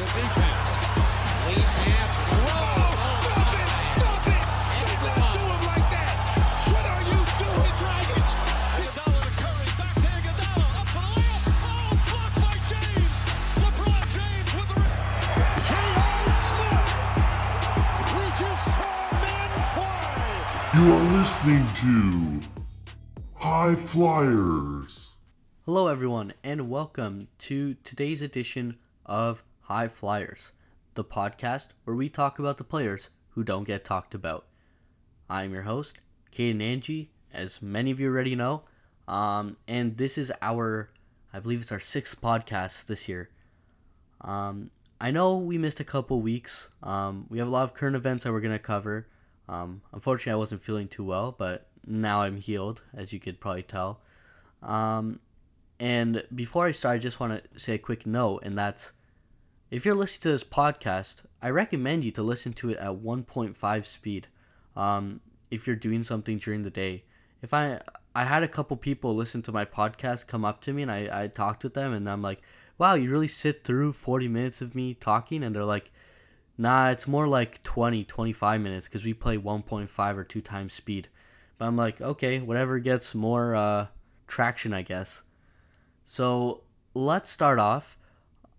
the defense. Lead pass. Stop it! Stop it! Do not do him like that! What are you doing? Iguodala to Curry, back to Iguodala, up for the layup. Oh, blocked by James. LeBron James with the. J.R. Smith! We just saw fly! You are listening to High Flyers. Hello, everyone, and welcome to today's edition of High Flyers, the podcast where we talk about the players who don't get talked about. I'm your host, Kaden Nanji, as many of you already know, um, and this is our, I believe it's our sixth podcast this year. Um, I know we missed a couple weeks. Um, we have a lot of current events that we're going to cover. Um, unfortunately, I wasn't feeling too well, but now I'm healed, as you could probably tell. Um, and before I start, I just want to say a quick note, and that's if you're listening to this podcast, I recommend you to listen to it at 1.5 speed. Um, if you're doing something during the day, if I I had a couple people listen to my podcast come up to me and I I talked with them and I'm like, wow, you really sit through 40 minutes of me talking, and they're like, nah, it's more like 20 25 minutes because we play 1.5 or two times speed. But I'm like, okay, whatever gets more uh, traction, I guess. So let's start off.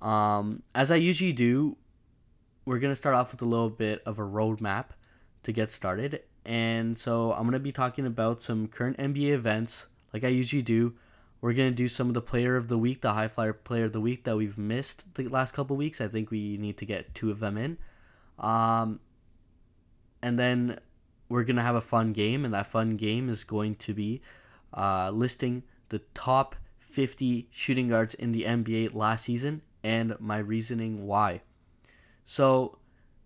Um, as I usually do, we're going to start off with a little bit of a roadmap to get started. And so I'm going to be talking about some current NBA events, like I usually do. We're going to do some of the player of the week, the high flyer player of the week that we've missed the last couple weeks. I think we need to get two of them in. Um, and then we're going to have a fun game, and that fun game is going to be uh, listing the top 50 shooting guards in the NBA last season and my reasoning why. So,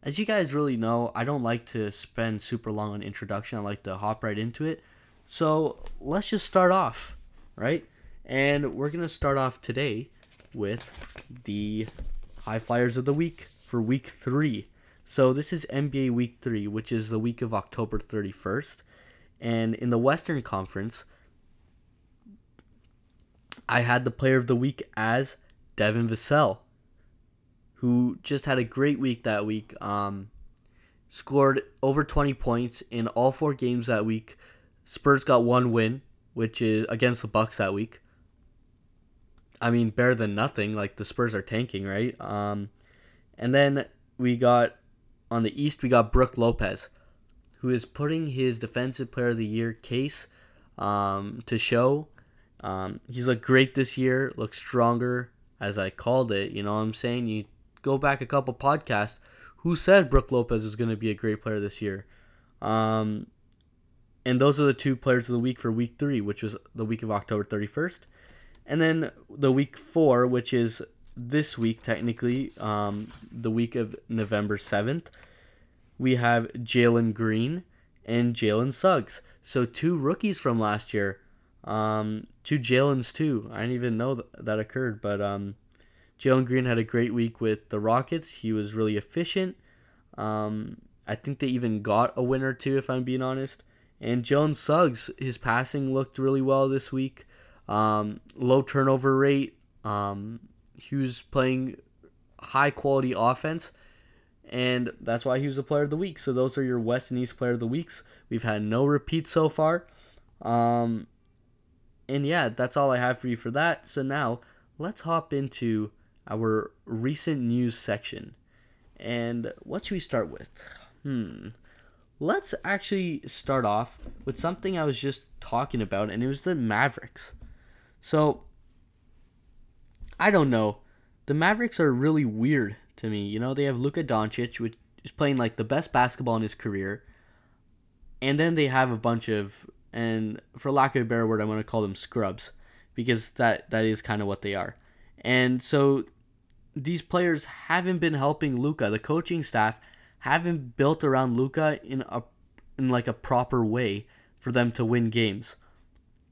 as you guys really know, I don't like to spend super long on introduction. I like to hop right into it. So, let's just start off, right? And we're going to start off today with the high flyers of the week for week 3. So, this is NBA week 3, which is the week of October 31st. And in the Western Conference, I had the player of the week as Devin Vassell, who just had a great week that week. Um, scored over 20 points in all four games that week. Spurs got one win, which is against the Bucks that week. I mean, better than nothing. Like the Spurs are tanking, right? Um, and then we got on the East, we got Brook Lopez, who is putting his Defensive Player of the Year case um, to show. Um, he's looked great this year, looks stronger, as I called it. You know what I'm saying? You go back a couple podcasts. Who said Brook Lopez was going to be a great player this year? Um, and those are the two players of the week for week three, which was the week of October 31st. And then the week four, which is this week, technically, um, the week of November 7th, we have Jalen Green and Jalen Suggs. So two rookies from last year. Um, two Jalen's too. I didn't even know th- that occurred, but um, Jalen Green had a great week with the Rockets. He was really efficient. Um, I think they even got a win or two, if I'm being honest. And Jalen Suggs, his passing looked really well this week. Um, low turnover rate. Um, he was playing high quality offense, and that's why he was the player of the week. So those are your West and East player of the weeks. We've had no repeats so far. Um, and yeah, that's all I have for you for that. So now let's hop into our recent news section. And what should we start with? Hmm. Let's actually start off with something I was just talking about, and it was the Mavericks. So, I don't know. The Mavericks are really weird to me. You know, they have Luka Doncic, which is playing like the best basketball in his career. And then they have a bunch of and for lack of a better word, I'm going to call them scrubs because that that is kind of what they are. And so these players haven't been helping Luka. The coaching staff haven't built around Luka in a in like a proper way for them to win games.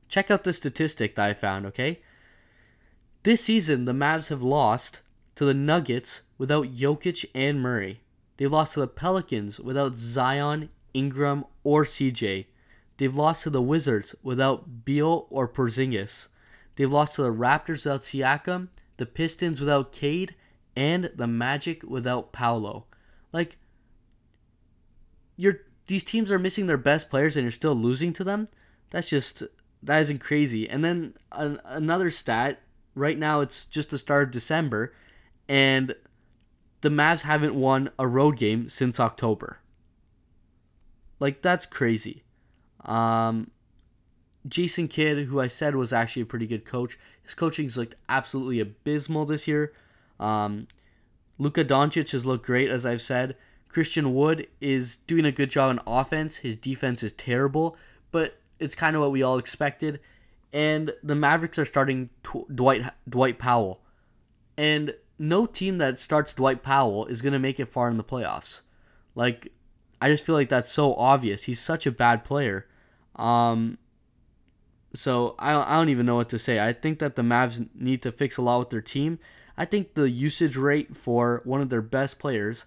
Check out the statistic that I found, okay? This season, the Mavs have lost to the Nuggets without Jokic and Murray. They lost to the Pelicans without Zion, Ingram, or CJ. They've lost to the Wizards without Beal or Porzingis. They've lost to the Raptors without Siakam, the Pistons without Cade, and the Magic without Paolo. Like you're these teams are missing their best players and you're still losing to them. That's just that isn't crazy. And then an, another stat. Right now it's just the start of December, and the Mavs haven't won a road game since October. Like that's crazy. Um, Jason Kidd, who I said was actually a pretty good coach, his coaching's looked absolutely abysmal this year. Um, Luka Doncic has looked great, as I've said. Christian Wood is doing a good job in offense. His defense is terrible, but it's kind of what we all expected. And the Mavericks are starting Dwight Dwight Powell, and no team that starts Dwight Powell is gonna make it far in the playoffs. Like, I just feel like that's so obvious. He's such a bad player. Um, so I I don't even know what to say. I think that the Mavs need to fix a lot with their team. I think the usage rate for one of their best players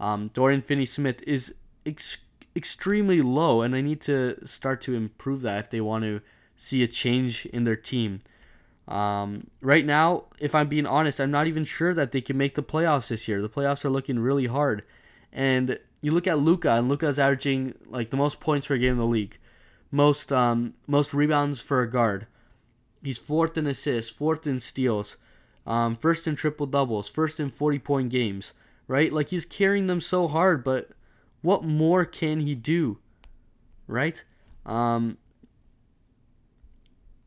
um, Dorian Finney Smith is ex- extremely low, and they need to start to improve that if they want to see a change in their team. Um, right now, if I'm being honest, I'm not even sure that they can make the playoffs this year. The playoffs are looking really hard, and you look at Luka, and Luka's averaging like the most points per game in the league, most um, most rebounds for a guard. He's fourth in assists, fourth in steals, um, first in triple doubles, first in 40 point games right? Like he's carrying them so hard, but what more can he do? Right? Um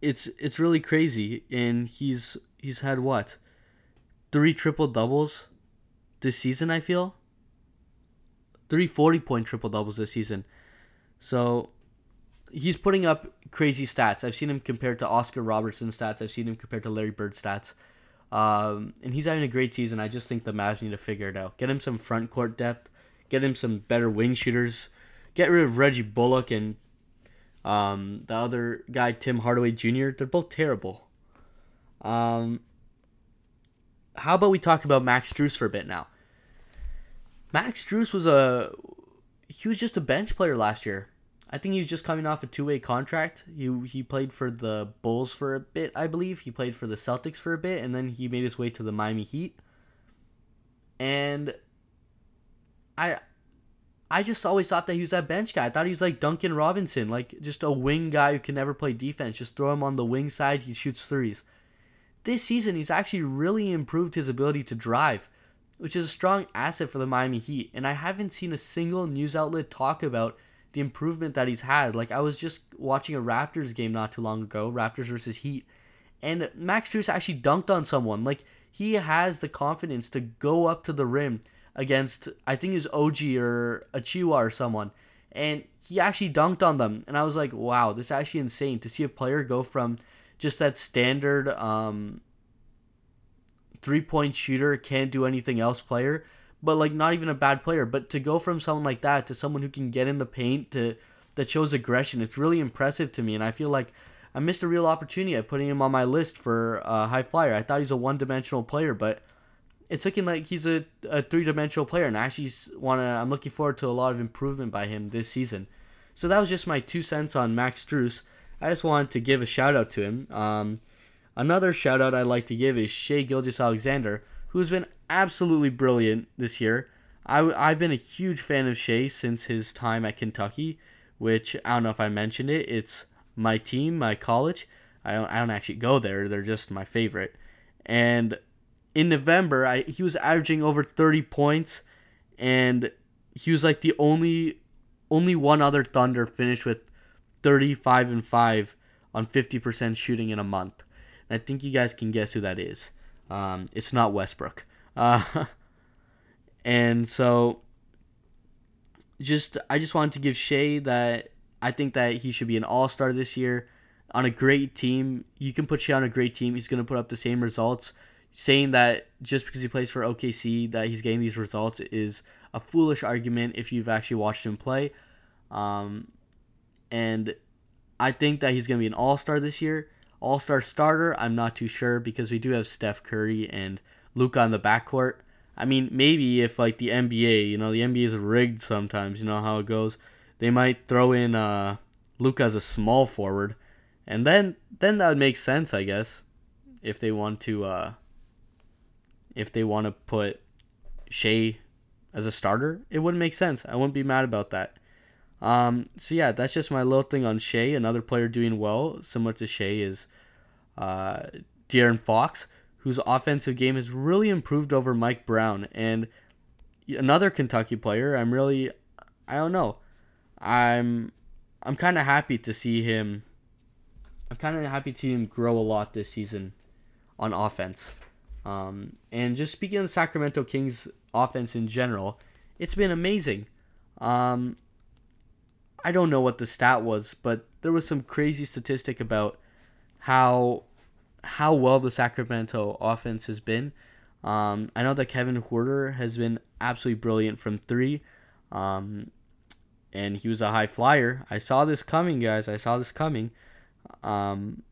it's it's really crazy and he's he's had what? Three triple doubles this season, I feel. Three 40 point triple doubles this season. So he's putting up crazy stats. I've seen him compared to Oscar Robertson stats. I've seen him compared to Larry Bird stats. Um, and he's having a great season. I just think the Mavs need to figure it out. Get him some front court depth. Get him some better wing shooters. Get rid of Reggie Bullock and um, the other guy, Tim Hardaway Jr. They're both terrible. Um, how about we talk about Max Strus for a bit now? Max Strus was a he was just a bench player last year. I think he was just coming off a two way contract. He he played for the Bulls for a bit, I believe. He played for the Celtics for a bit, and then he made his way to the Miami Heat. And I I just always thought that he was that bench guy. I thought he was like Duncan Robinson, like just a wing guy who can never play defense. Just throw him on the wing side, he shoots threes. This season, he's actually really improved his ability to drive, which is a strong asset for the Miami Heat. And I haven't seen a single news outlet talk about the improvement that he's had. Like I was just watching a Raptors game not too long ago, Raptors versus Heat, and Max Strus actually dunked on someone. Like he has the confidence to go up to the rim against I think it was OG or Achiuwa or someone, and he actually dunked on them. And I was like, wow, this is actually insane to see a player go from just that standard um, three point shooter can't do anything else player but like not even a bad player. But to go from someone like that to someone who can get in the paint to that shows aggression, it's really impressive to me. And I feel like I missed a real opportunity at putting him on my list for uh, high flyer. I thought he's a one dimensional player, but it's looking like he's a, a three dimensional player. And I actually wanna I'm looking forward to a lot of improvement by him this season. So that was just my two cents on Max Strus. I just wanted to give a shout out to him. Um, another shout out I'd like to give is Shai Gilgeous-Alexander, who's been absolutely brilliant this year. I, I've been a huge fan of Shai since his time at Kentucky, which I don't know if I mentioned it. It's my team, my college. I don't, I don't actually go there. They're just my favorite. And in November, I, he was averaging over 30 points, and he was like the only only one other Thunder finished with 35 and 5 on 50% shooting in a month. And I think you guys can guess who that is. Um, it's not Westbrook. Uh, and so, just I just wanted to give Shai that I think that he should be an All Star this year on a great team. You can put Shai on a great team; he's going to put up the same results. Saying that just because he plays for OKC that he's getting these results is a foolish argument if you've actually watched him play. Um, and I think that he's going to be an All Star this year. All Star starter, I'm not too sure because we do have Steph Curry and Luka on the backcourt. I mean, maybe if like the NBA, you know, the NBA is rigged sometimes. You know how it goes. They might throw in uh, Luka as a small forward, and then then that would make sense, I guess, if they want to uh, if they want to put Shai as a starter, it wouldn't make sense. I wouldn't be mad about that. Um, so yeah, that's just my little thing on Shai. Another player doing well, similar to Shai, is uh, De'Aaron Fox, whose offensive game has really improved over Mike Brown. And another Kentucky player, I'm really, I don't know, I'm, I'm kind of happy to see him. I'm kind of happy to see him grow a lot this season on offense. Um, and just speaking of the Sacramento Kings offense in general, it's been amazing. Um, I don't know what the stat was, but there was some crazy statistic about how how well the Sacramento offense has been. Um, I know that Kevin Huerter has been absolutely brilliant from three, um, and he was a high flyer. I saw this coming, guys. I saw this coming. Um,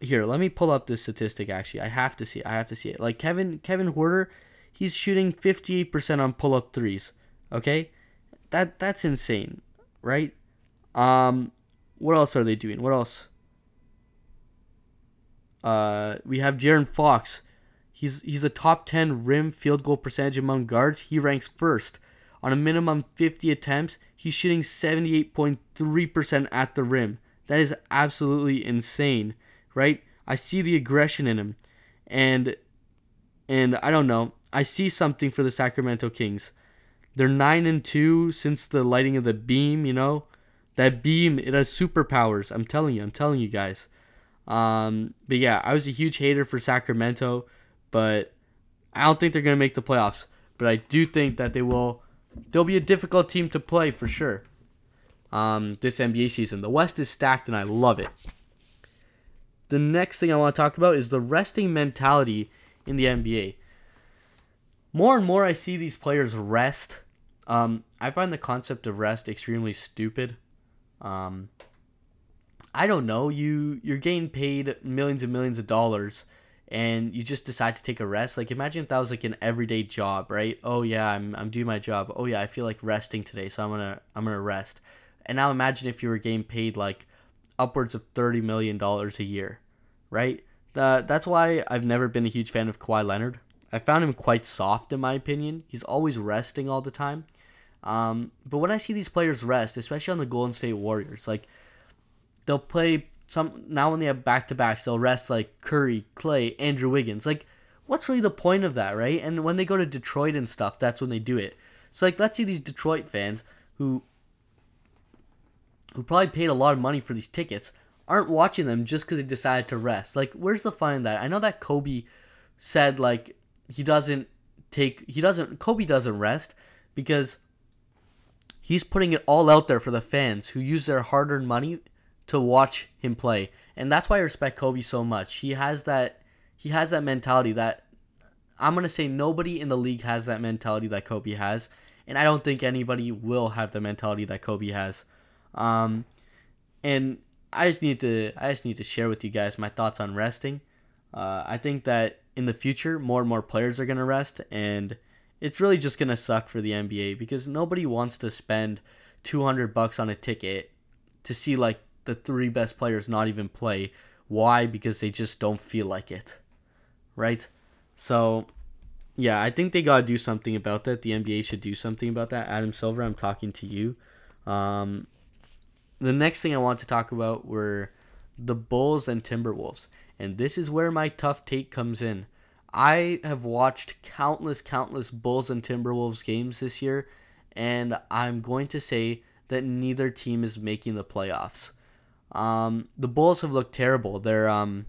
here, let me pull up this statistic. Actually, I have to see. It. I have to see it. Like Kevin Kevin Huerter, he's shooting fifty eight percent on pull up threes. Okay, that that's insane, right? Um, what else are they doing? What else? Uh, we have De'Aaron Fox. He's he's the top ten rim field goal percentage among guards. He ranks first. On a minimum 50 attempts, he's shooting 78.3% at the rim. That is absolutely insane right? I see the aggression in him. And and I don't know. I see something for the Sacramento Kings. They're 9 and 2 since the lighting of the beam, you know? That beam, it has superpowers. I'm telling you, I'm telling you guys. Um, but yeah, I was a huge hater for Sacramento, but I don't think they're to make the playoffs. But I do think that they will they'll be a difficult team to play for sure. Um, this NBA season. The West is stacked and I love it. The next thing I want to talk about is the resting mentality in the NBA. More and more, I see these players rest. Um, I find the concept of rest extremely stupid. Um, I don't know. You you're getting paid millions and millions of dollars, and you just decide to take a rest. Like imagine if that was like an everyday job, right? Oh yeah, I'm I'm doing my job. Oh yeah, I feel like resting today, so I'm gonna I'm gonna rest. And now imagine if you were getting paid like upwards of $30 million a year, right? Uh, that's why I've never been a huge fan of Kawhi Leonard. I found him quite soft, in my opinion. He's always resting all the time. Um, but when I see these players rest, especially on the Golden State Warriors, like they'll play some now when they have back to backs, they'll rest like Curry, Clay, Andrew Wiggins. Like, what's really the point of that, right? And when they go to Detroit and stuff, that's when they do it. So like, let's see these Detroit fans who who probably paid a lot of money for these tickets aren't watching them just because they decided to rest. Like, where's the fun in that? I know that Kobe said like he doesn't take he doesn't Kobe doesn't rest because he's putting it all out there for the fans who use their hard-earned money to watch him play. And that's why I respect Kobe so much. He has that he has that mentality that I'm going to say nobody in the league has that mentality that Kobe has, and I don't think anybody will have the mentality that Kobe has. Um, and I just need to I just need to share with you guys my thoughts on resting. Uh, I think that in the future, more and more players are gonna rest, and it's really just gonna suck for the NBA because nobody wants to spend 200 bucks on a ticket to see like the three best players not even play. Why? Because they just don't feel like it, right? So, yeah, I think they gotta do something about that. The NBA should do something about that. Adam Silver, I'm talking to you. Um, the next thing I want to talk about were the Bulls and Timberwolves. And this is where my tough take comes in. I have watched countless, countless Bulls and Timberwolves games this year, and I'm going to say that neither team is making the playoffs. Um, the Bulls have looked terrible. Their um,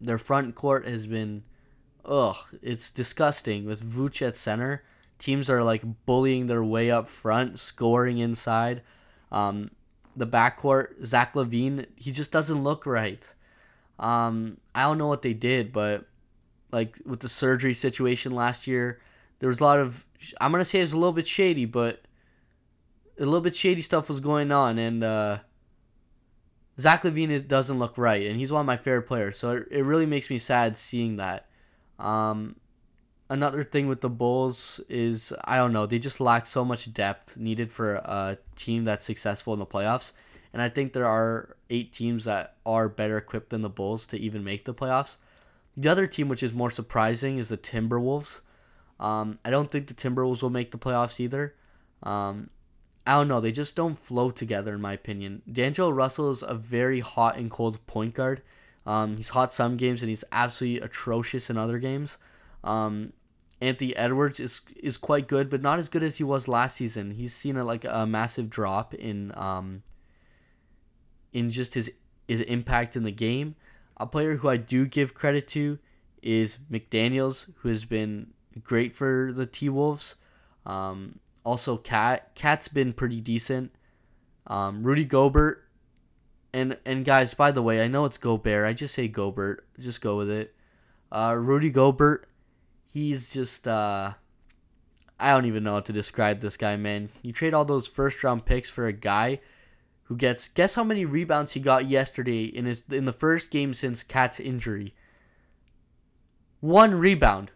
their front court has been, ugh, it's disgusting. With Vooch at center, teams are like bullying their way up front, scoring inside. Um, the backcourt, Zach LaVine, he just doesn't look right. Um, I don't know what they did, but like with the surgery situation last year, there was a lot of I'm gonna say it was a little bit shady, but a little bit shady stuff was going on, and uh, Zach LaVine is, doesn't look right, and he's one of my favorite players. So it, it really makes me sad seeing that. Um, another thing with the Bulls is I don't know they just lack so much depth needed for a team that's successful in the playoffs, and I think there are eight teams that are better equipped than the Bulls to even make the playoffs. The other team, which is more surprising, is the Timberwolves. Um, I don't think the Timberwolves will make the playoffs either. Um, I don't know. They just don't flow together, in my opinion. D'Angelo Russell is a very hot and cold point guard. Um, he's hot some games and he's absolutely atrocious in other games. Um, Anthony Edwards is is quite good, but not as good as he was last season. He's seen a, like a massive drop in um, in just his his impact in the game. A player who I do give credit to is McDaniel's, who has been great for the T Wolves. Um, also, KAT KAT's been pretty decent. Um, Rudy Gobert, and and guys, by the way, I know it's Gobert. I just say Gobert. Just go with it. Uh, Rudy Gobert, he's just uh, I don't even know how to describe this guy, man. You trade all those first round picks for a guy who gets guess how many rebounds he got yesterday in his in the first game since KAT's injury. One rebound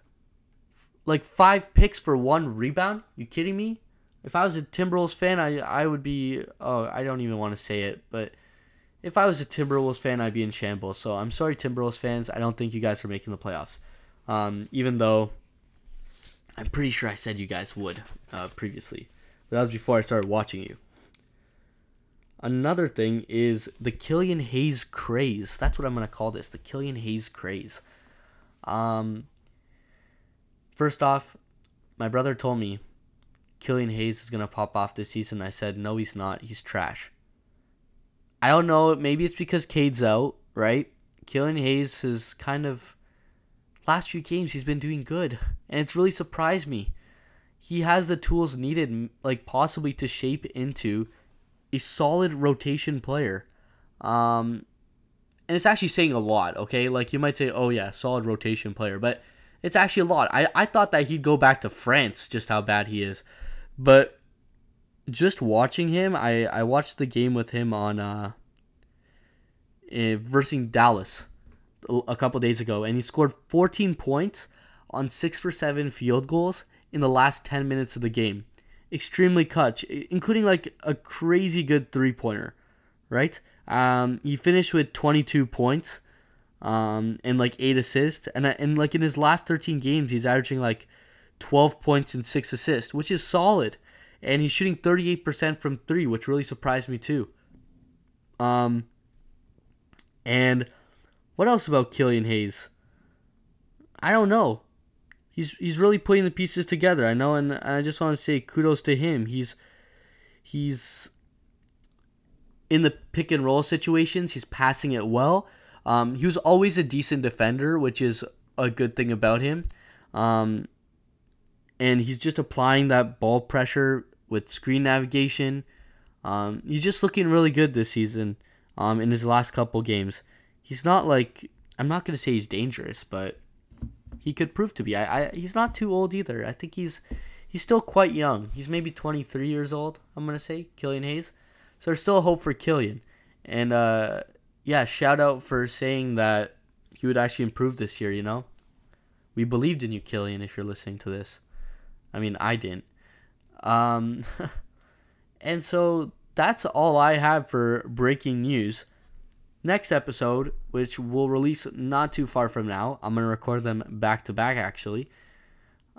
like five picks for one rebound? You kidding me? If I was a Timberwolves fan, I I would be. Oh, I don't even want to say it, but if I was a Timberwolves fan, I'd be in shambles. So I'm sorry, Timberwolves fans. I don't think you guys are making the playoffs. Um, even though I'm pretty sure I said you guys would uh, previously, but that was before I started watching you. Another thing is the Killian Hayes craze. That's what I'm gonna call this. The Killian Hayes craze. Um, First off, my brother told me Killian Hayes is to pop off this season. I said, no, he's not. He's trash. I don't know. Maybe it's because Cade's out, right? Killian Hayes has kind of. Last few games, he's been doing good. And it's really surprised me. He has the tools needed, like possibly to shape into a solid rotation player. Um, and it's actually saying a lot, okay? Like you might say, oh, yeah, solid rotation player. But it's actually a lot. I, I thought that he'd go back to France, just how bad he is. But just watching him, I, I watched the game with him on uh, eh, versus Dallas a couple days ago, and he scored 14 points on 6 for 7 field goals in the last 10 minutes of the game. Extremely clutch, including like a crazy good three pointer, right? Um, he finished with 22 points um, and like eight assists. And and like in his last 13 games, he's averaging like 12 points and six assists, which is solid. And he's shooting 38% from three, which really surprised me too. Um, and what else about Killian Hayes? I don't know. He's he's really putting the pieces together. I know, and I just want to say kudos to him. He's he's in the pick and roll situations. He's passing it well. Um, he was always a decent defender, which is a good thing about him. Um, and he's just applying that ball pressure with screen navigation. Um, he's just looking really good this season um, in his last couple games. He's not like, I'm not to say he's dangerous, but he could prove to be. I, I He's not too old either. I think he's he's still quite young. He's maybe 23 years old, I'm to say, Killian Hayes. So there's still hope for Killian. And uh, yeah, shout out for saying that he would actually improve this year, you know? We believed in you, Killian, if you're listening to this. I mean, I didn't. Um, and so that's all I have for breaking news. Next episode, which we'll release not too far from now, I'm going to record them back to back actually.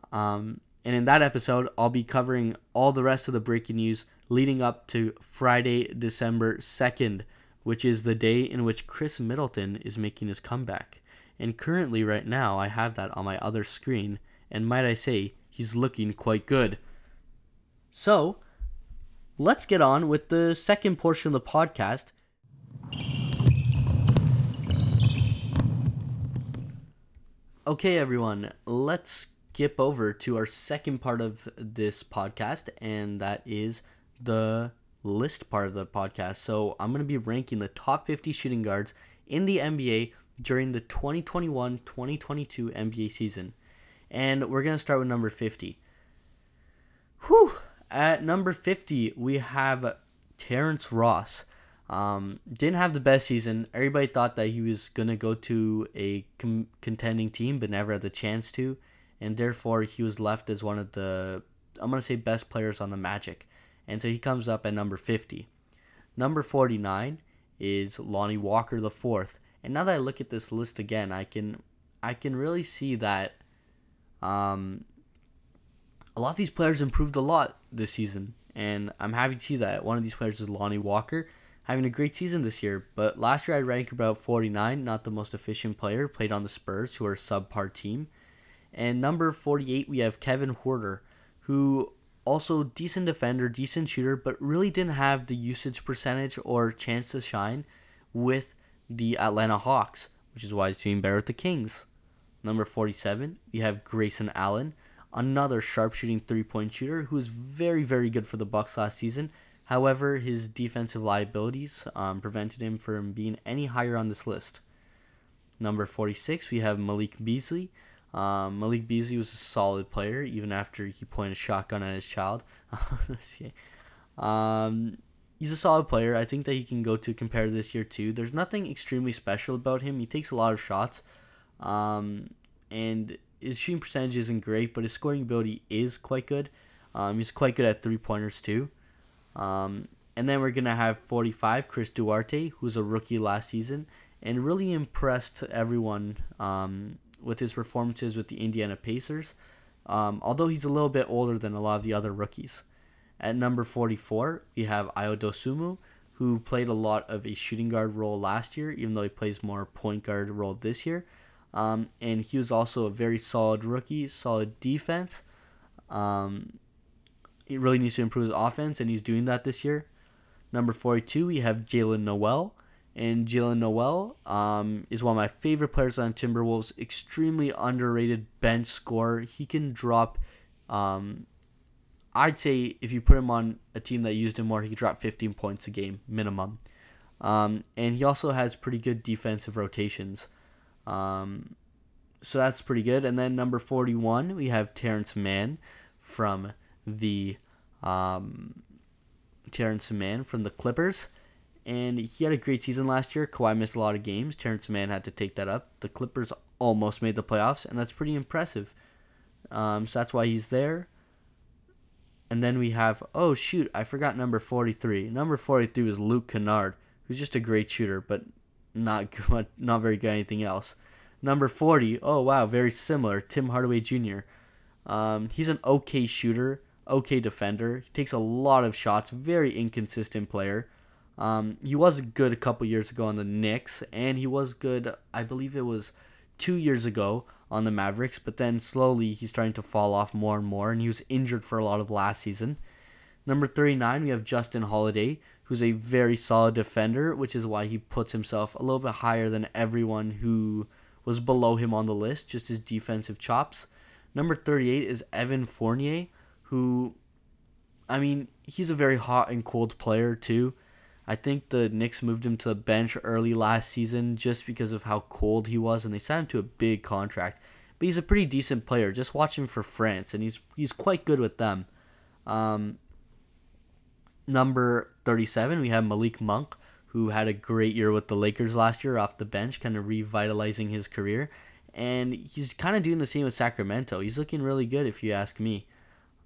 Um, and in that episode, I'll be covering all the rest of the breaking news leading up to Friday, December 2nd which is the day in which Khris Middleton is making his comeback. And currently, right now, I have that on my other screen, and might I say, he's looking quite good. So, let's get on with the second portion of the podcast. Okay, everyone, let's skip over to our second part of this podcast, and that is the list part of the podcast. So I'm going to be ranking the top 50 shooting guards in the NBA during the 2021 2022 NBA season. And we're going to start with number 50. Whew! At number 50, we have Terrence Ross. Um, didn't have the best season. Everybody thought that he was going to go to a com- contending team, but never had the chance to. And therefore, he was left as one of the, I'm going to say, best players on the Magic. And so he comes up at number 50. Number 49 is Lonnie Walker the fourth. And now that I look at this list again, I can I can really see that um, a lot of these players improved a lot this season, and I'm happy to see that. One of these players is Lonnie Walker, having a great season this year. But last year I ranked about 49, not the most efficient player, played on the Spurs, who are a subpar team. And number 48, we have Kevin Huerter, who also decent defender, decent shooter, but really didn't have the usage percentage or chance to shine with the Atlanta Hawks, which is why he's doing better with the Kings. Number 47, we have Grayson Allen, another sharpshooting three-point shooter who was very, very good for the Bucks last season. However, his defensive liabilities um, prevented him from being any higher on this list. Number 46, we have Malik Beasley. Um, Malik Beasley was a solid player even after he pointed a shotgun at his child. um, he's a solid player. I think that he can go to compare this year too. There's nothing extremely special about him. He takes a lot of shots, um, and his shooting percentage isn't great, but his scoring ability is quite good. Um, he's quite good at three pointers too. Um, and then we're gonna have 45 Chris Duarte, who's a rookie last season, and really impressed everyone um, with his performances with the Indiana Pacers. Um, although he's a little bit older than a lot of the other rookies. At number 44, we have Ayo Dosunmu, who played a lot of a shooting guard role last year, even though he plays more point guard role this year. Um, and he was also a very solid rookie, solid defense. Um, he really needs to improve his offense, and he's doing that this year. Number 42, we have Jaylen Nowell. And Jaylen Nowell um, is one of my favorite players on Timberwolves. Extremely underrated bench scorer. He can drop um, I'd say if you put him on a team that used him more, he could drop 15 points a game minimum. Um, and he also has pretty good defensive rotations. Um, so that's pretty good. And then number 41, we have Terance Mann from the um, Terance Mann from the Clippers. And he had a great season last year. Kawhi missed a lot of games. Terance Mann had to take that up. The Clippers almost made the playoffs, and that's pretty impressive. Um, so that's why he's there. And then we have, oh shoot, I forgot number 43. Number 43 is Luke Kennard, who's just a great shooter, but not good, not very good at anything else. Number 40, oh wow, very similar, Tim Hardaway Jr. Um, he's an okay shooter, okay defender. He takes a lot of shots, very inconsistent player. Um, he was good a couple years ago on the Knicks, and he was good, I believe it was two years ago on the Mavericks, but then slowly he's starting to fall off more and more, and he was injured for a lot of last season. Number 39, we have Justin Holiday, who's a very solid defender, which is why he puts himself a little bit higher than everyone who was below him on the list, just his defensive chops. Number 38 is Evan Fournier, who, I mean, he's a very hot and cold player too. I think the Knicks moved him to the bench early last season just because of how cold he was, and they signed him to a big contract. But he's a pretty decent player. Just watch him for France, and he's he's quite good with them. Um, number 37, we have Malik Monk, who had a great year with the Lakers last year off the bench, kind of revitalizing his career. And he's kind of doing the same with Sacramento. He's looking really good, if you ask me.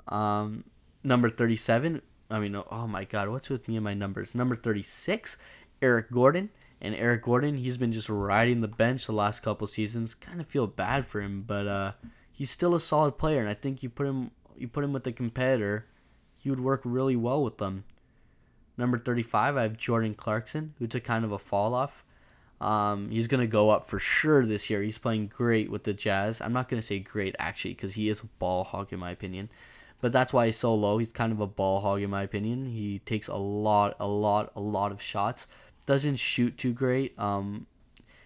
Um, number 37, I mean, oh my God, what's with me and my numbers? Number 36, Eric Gordon. And Eric Gordon, he's been just riding the bench the last couple seasons. Kind of feel bad for him, but uh, he's still a solid player, and I think you put him you put him with a competitor, he would work really well with them. Number 35, I have Jordan Clarkson, who took kind of a fall off. Um, he's going to go up for sure this year. He's playing great with the Jazz. I'm not going to say great, actually, because he is a ball hog, in my opinion but that's why he's so low. He's kind of a ball hog in my opinion. He takes a lot, a lot, a lot of shots. Doesn't shoot too great. Um,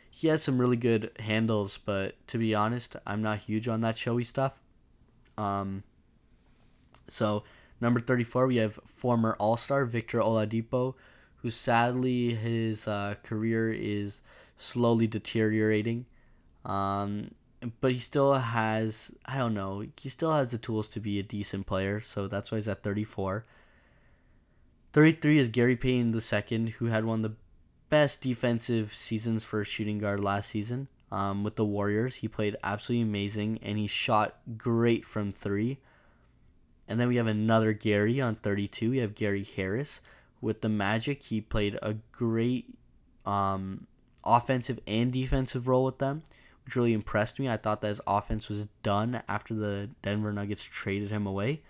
he has some really good handles, but to be honest, I'm not huge on that showy stuff. Um, so number 34, we have former All Star Victor Oladipo, who sadly his uh, career is slowly deteriorating. Um, but he still has I don't know he still has the tools to be a decent player, so that's why he's at 34. 33 is Gary Payton II, who had one of the best defensive seasons for a shooting guard last season um, with the Warriors. He played absolutely amazing and he shot great from three. And then we have another Gary on 32. We have Gary Harris with the Magic. He played a great um, offensive and defensive role with them really impressed me. I thought that his offense was done after the Denver Nuggets traded him away.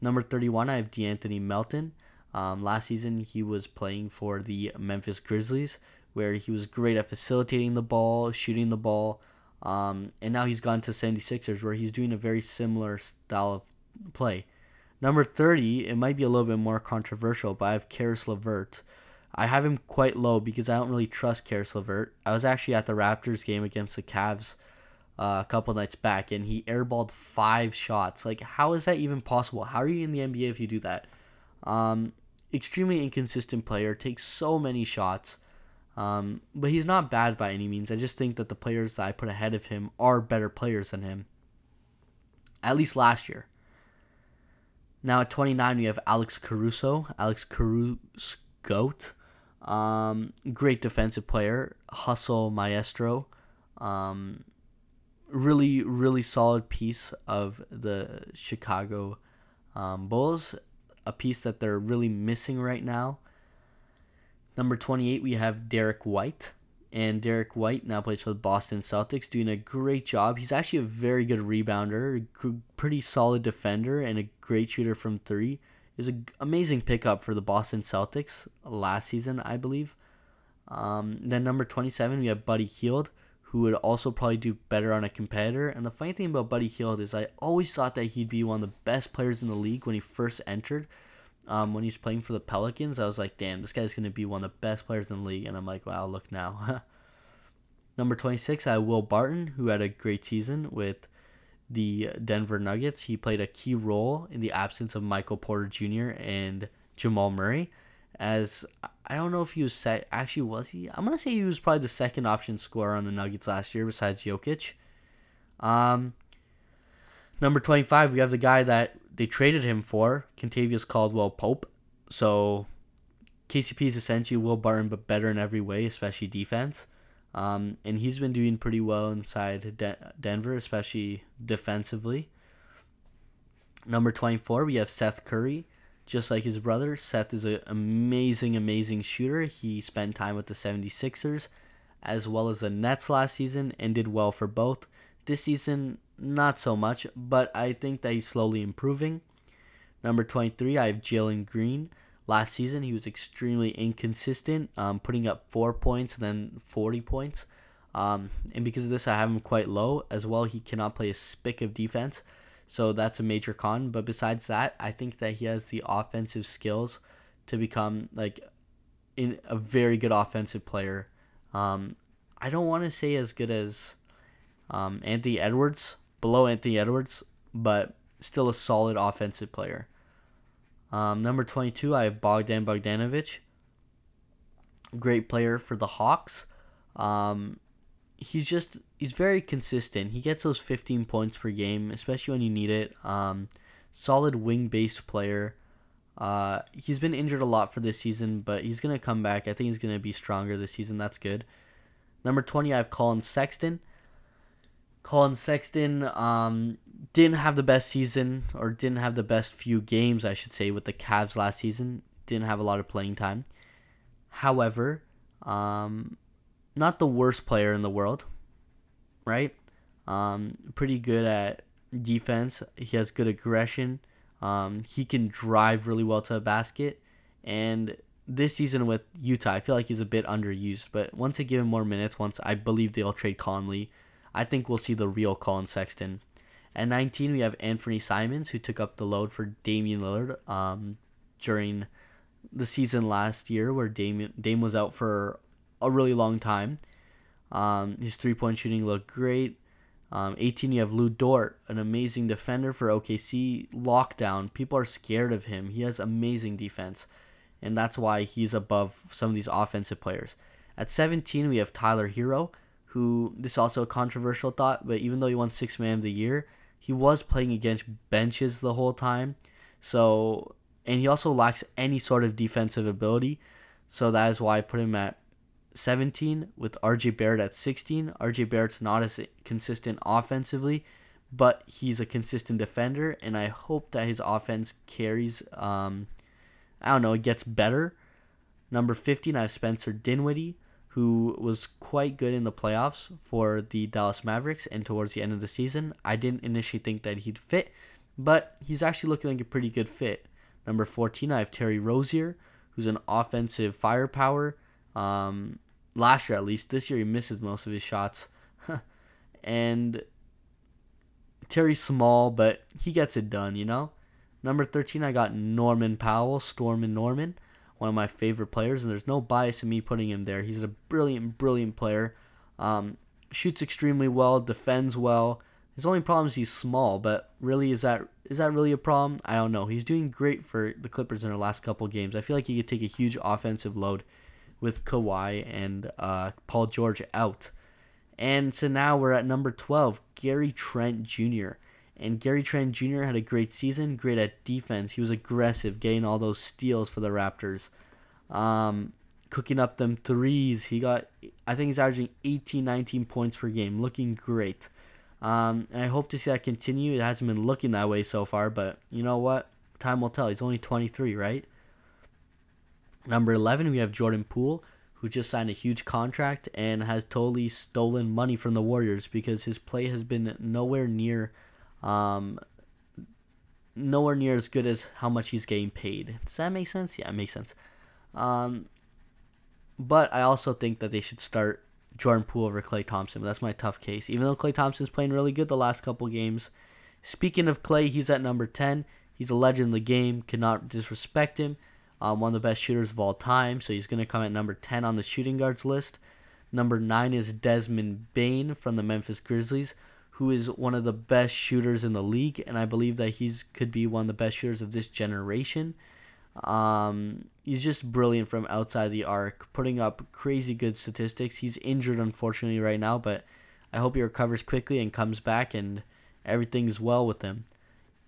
Number 31, I have De'Anthony Melton. Um, last season, he was playing for the Memphis Grizzlies, where he was great at facilitating the ball, shooting the ball, um, and now he's gone to 76ers, where he's doing a very similar style of play. Number 30, it might be a little bit more controversial, but I have Caris LeVert. I have him quite low because I don't really trust Caris LeVert. I was actually at the Raptors game against the Cavs uh, a couple nights back, and he airballed five shots. Like, how is that even possible? How are you in the NBA if you do that? Um, extremely inconsistent player, takes so many shots. Um, but he's not bad by any means. I just think that the players that I put ahead of him are better players than him. At least last year. Now at 29, we have Alex Caruso. Alex Caruso. Um, great defensive player. Hustle maestro. Um, really, really solid piece of the Chicago um, Bulls. A piece that they're really missing right now. Number 28, we have Derrick White. And Derrick White now plays for the Boston Celtics, doing a great job. He's actually a very good rebounder, pretty solid defender, and a great shooter from three. Was an amazing pickup for the Boston Celtics last season, I believe. Um, then number 27, we have Buddy Hield, who would also probably do better on a competitor. And the funny thing about Buddy Hield is I always thought that he'd be one of the best players in the league when he first entered um, when he's playing for the Pelicans, I was like, damn, this guy's going to be one of the best players in the league. And I'm like, wow, look now. Number 26, I have Will Barton, who had a great season with the Denver Nuggets. He played a key role in the absence of Michael Porter Jr. and Jamal Murray. As I don't know if he was set, actually was he? I'm gonna say he was probably the second option scorer on the Nuggets last year besides Jokic. Um, number 25, we have the guy that they traded him for Kentavious Caldwell Pope. So KCP is essentially Will Barton, but better in every way, especially defense. Um, and he's been doing pretty well inside De- Denver, especially defensively. Number 24, we have Seth Curry. Just like his brother, Seth is an amazing, amazing shooter. He spent time with the 76ers as well as the Nets last season and did well for both. This season, not so much, but I think that he's slowly improving. Number 23, I have Jalen Green. Last season, he was extremely inconsistent, um, putting up four points and then 40 points. Um, and because of this, I have him quite low. As well, he cannot play a spick of defense. So that's a major con. But besides that, I think that he has the offensive skills to become like in a very good offensive player. Um, I don't want to say as good as um, Anthony Edwards, below Anthony Edwards, but still a solid offensive player. Um, number 22, I have Bogdan Bogdanovic. Great player for the Hawks. Um, he's just he's very consistent. He gets those 15 points per game, especially when you need it. Um, solid wing-based player. Uh, he's been injured a lot for this season, but he's gonna come back. I think he's gonna be stronger this season. That's good. Number 20, I have Collin Sexton. Collin Sexton um, didn't have the best season, or didn't have the best few games, I should say, with the Cavs last season. Didn't have a lot of playing time. However, um, not the worst player in the world, right? Um, pretty good at defense. He has good aggression. Um, he can drive really well to a basket. And this season with Utah, I feel like he's a bit underused. But once they give him more minutes, once I believe they'll trade Conley, I think we'll see the real Collin Sexton. At 19, we have Anthony Simons, who took up the load for Damian Lillard um, during the season last year, where Dame, Dame was out for a really long time. Um, his three point shooting looked great. Um, 18, you have Lu Dort, an amazing defender for OKC. Lockdown. People are scared of him. He has amazing defense. And that's why he's above some of these offensive players. At 17, we have Tyler Herro, who this is also a controversial thought, but even though he won six man of the year, he was playing against benches the whole time. So and he also lacks any sort of defensive ability. So that is why I put him at 17 with RJ Barrett at 16. RJ Barrett's not as consistent offensively, but he's a consistent defender, and I hope that his offense carries. Um, I don't know, it gets better. Number 15, I have Spencer Dinwiddie. Who was quite good in the playoffs for the Dallas Mavericks and towards the end of the season. I didn't initially think that he'd fit, but he's actually looking like a pretty good fit. Number 14, I have Terry Rozier, who's an offensive firepower. Um, last year, at least. This year, he misses most of his shots. and Terry's small, but he gets it done, you know? Number 13, I got Norman Powell, Storm and Norman, one of my favorite players, and there's no bias in me putting him there. He's a brilliant, brilliant player. Um, shoots extremely well, defends well. His only problem is he's small, but really, is that is that really a problem? I don't know. He's doing great for the Clippers in their last couple games. I feel like he could take a huge offensive load with Kawhi and uh, Paul George out. And so now we're at number 12, Gary Trent Jr. And Gary Trent Jr. had a great season, great at defense. He was aggressive, getting all those steals for the Raptors. Um, cooking up them threes. He got, I think he's averaging 18, 19 points per game, looking great. Um, and I hope to see that continue. It hasn't been looking that way so far, but you know what? Time will tell. He's only 23, right? Number 11, we have Jordan Poole, who just signed a huge contract and has totally stolen money from the Warriors because his play has been nowhere near um, nowhere near as good as how much he's getting paid. Does that make sense? Yeah, it makes sense. Um, but I also think that they should start Jordan Poole over Klay Thompson. That's my tough case. Even though Klay Thompson's playing really good the last couple games. Speaking of Klay, he's at number 10. He's a legend in the game. Cannot disrespect him. Um, one of the best shooters of all time. So he's going to come at number 10 on the shooting guards list. Number 9 is Desmond Bane from the Memphis Grizzlies, who is one of the best shooters in the league. And I believe that he's could be one of the best shooters of this generation. Um, he's just brilliant from outside the arc, putting up crazy good statistics. He's injured, unfortunately, right now, but I hope he recovers quickly and comes back and everything's well with him.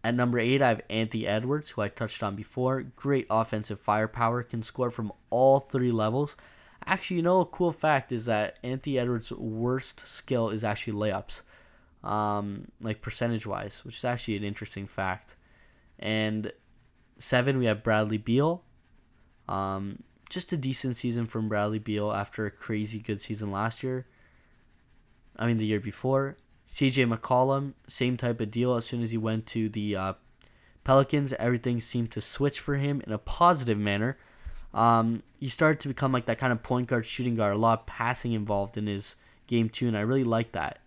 At number eight, I have Anthony Edwards, who I touched on before. Great offensive firepower, can score from all three levels. Actually, you know, a cool fact is that Anthony Edwards' worst skill is actually layups, um, like percentage wise, which is actually an interesting fact. And seven, we have Bradley Beal. Um, just a decent season from Bradley Beal after a crazy good season last year. I mean, the year before. CJ McCollum, same type of deal. As soon as he went to the uh, Pelicans, everything seemed to switch for him in a positive manner. Um, he started to become like that kind of point guard, shooting guard, a lot of passing involved in his game too, and I really like that.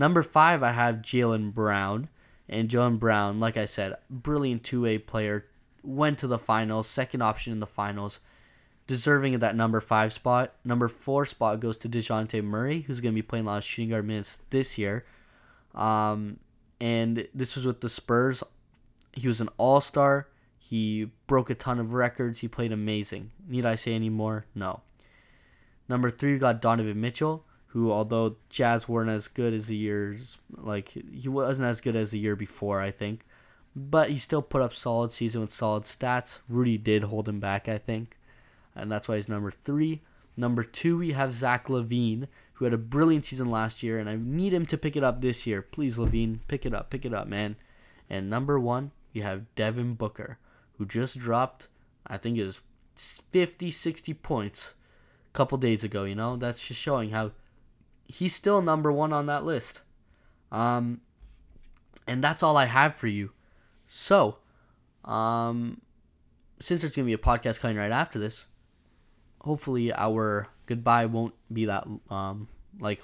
Number five, I have Jaylen Brown. And Jaylen Brown, like I said, brilliant two way player. Went to the finals, second option in the finals deserving of that number five spot. Number four spot goes to Dejounte Murray, who's going to be playing a lot of shooting guard minutes this year. Um, and this was with the Spurs. He was an all star. He broke a ton of records. He played amazing. Need I say any more? No. Number three, we got Donovan Mitchell, who, although Jazz weren't as good as the years, like, he wasn't as good as the year before, I think. But he still put up solid season with solid stats. Rudy did hold him back, I think and that's why he's number three. Number two, we have Zach LaVine, who had a brilliant season last year, and I need him to pick it up this year. Please, Levine, pick it up, pick it up, man. And number one, you have Devin Booker, who just dropped, I think it was 50, 60 points a couple days ago, you know? That's just showing how he's still number one on that list. Um, and that's all I have for you. So, um, since there's going to be a podcast coming right after this, hopefully our goodbye won't be that um like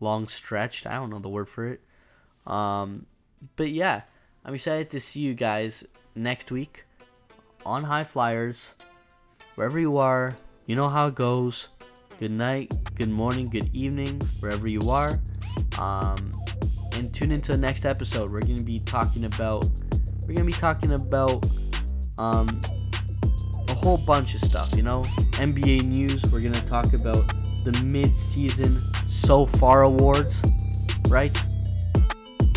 long stretched. I don't know the word for it. Um, but yeah, I'm excited to see you guys next week on High Flyers. Wherever you are, you know how it goes. Good night, good morning, good evening, wherever you are. Um, and tune into the next episode. We're gonna be talking about we're gonna be talking about um, a whole bunch of stuff, you know? NBA news, we're to talk about the mid-season so far awards, right?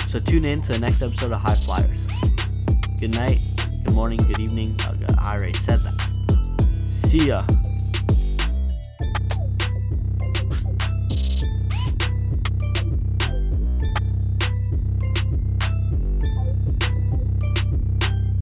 So tune in to the next episode of High Flyers. Good night, good morning, good evening. I already said that. See ya.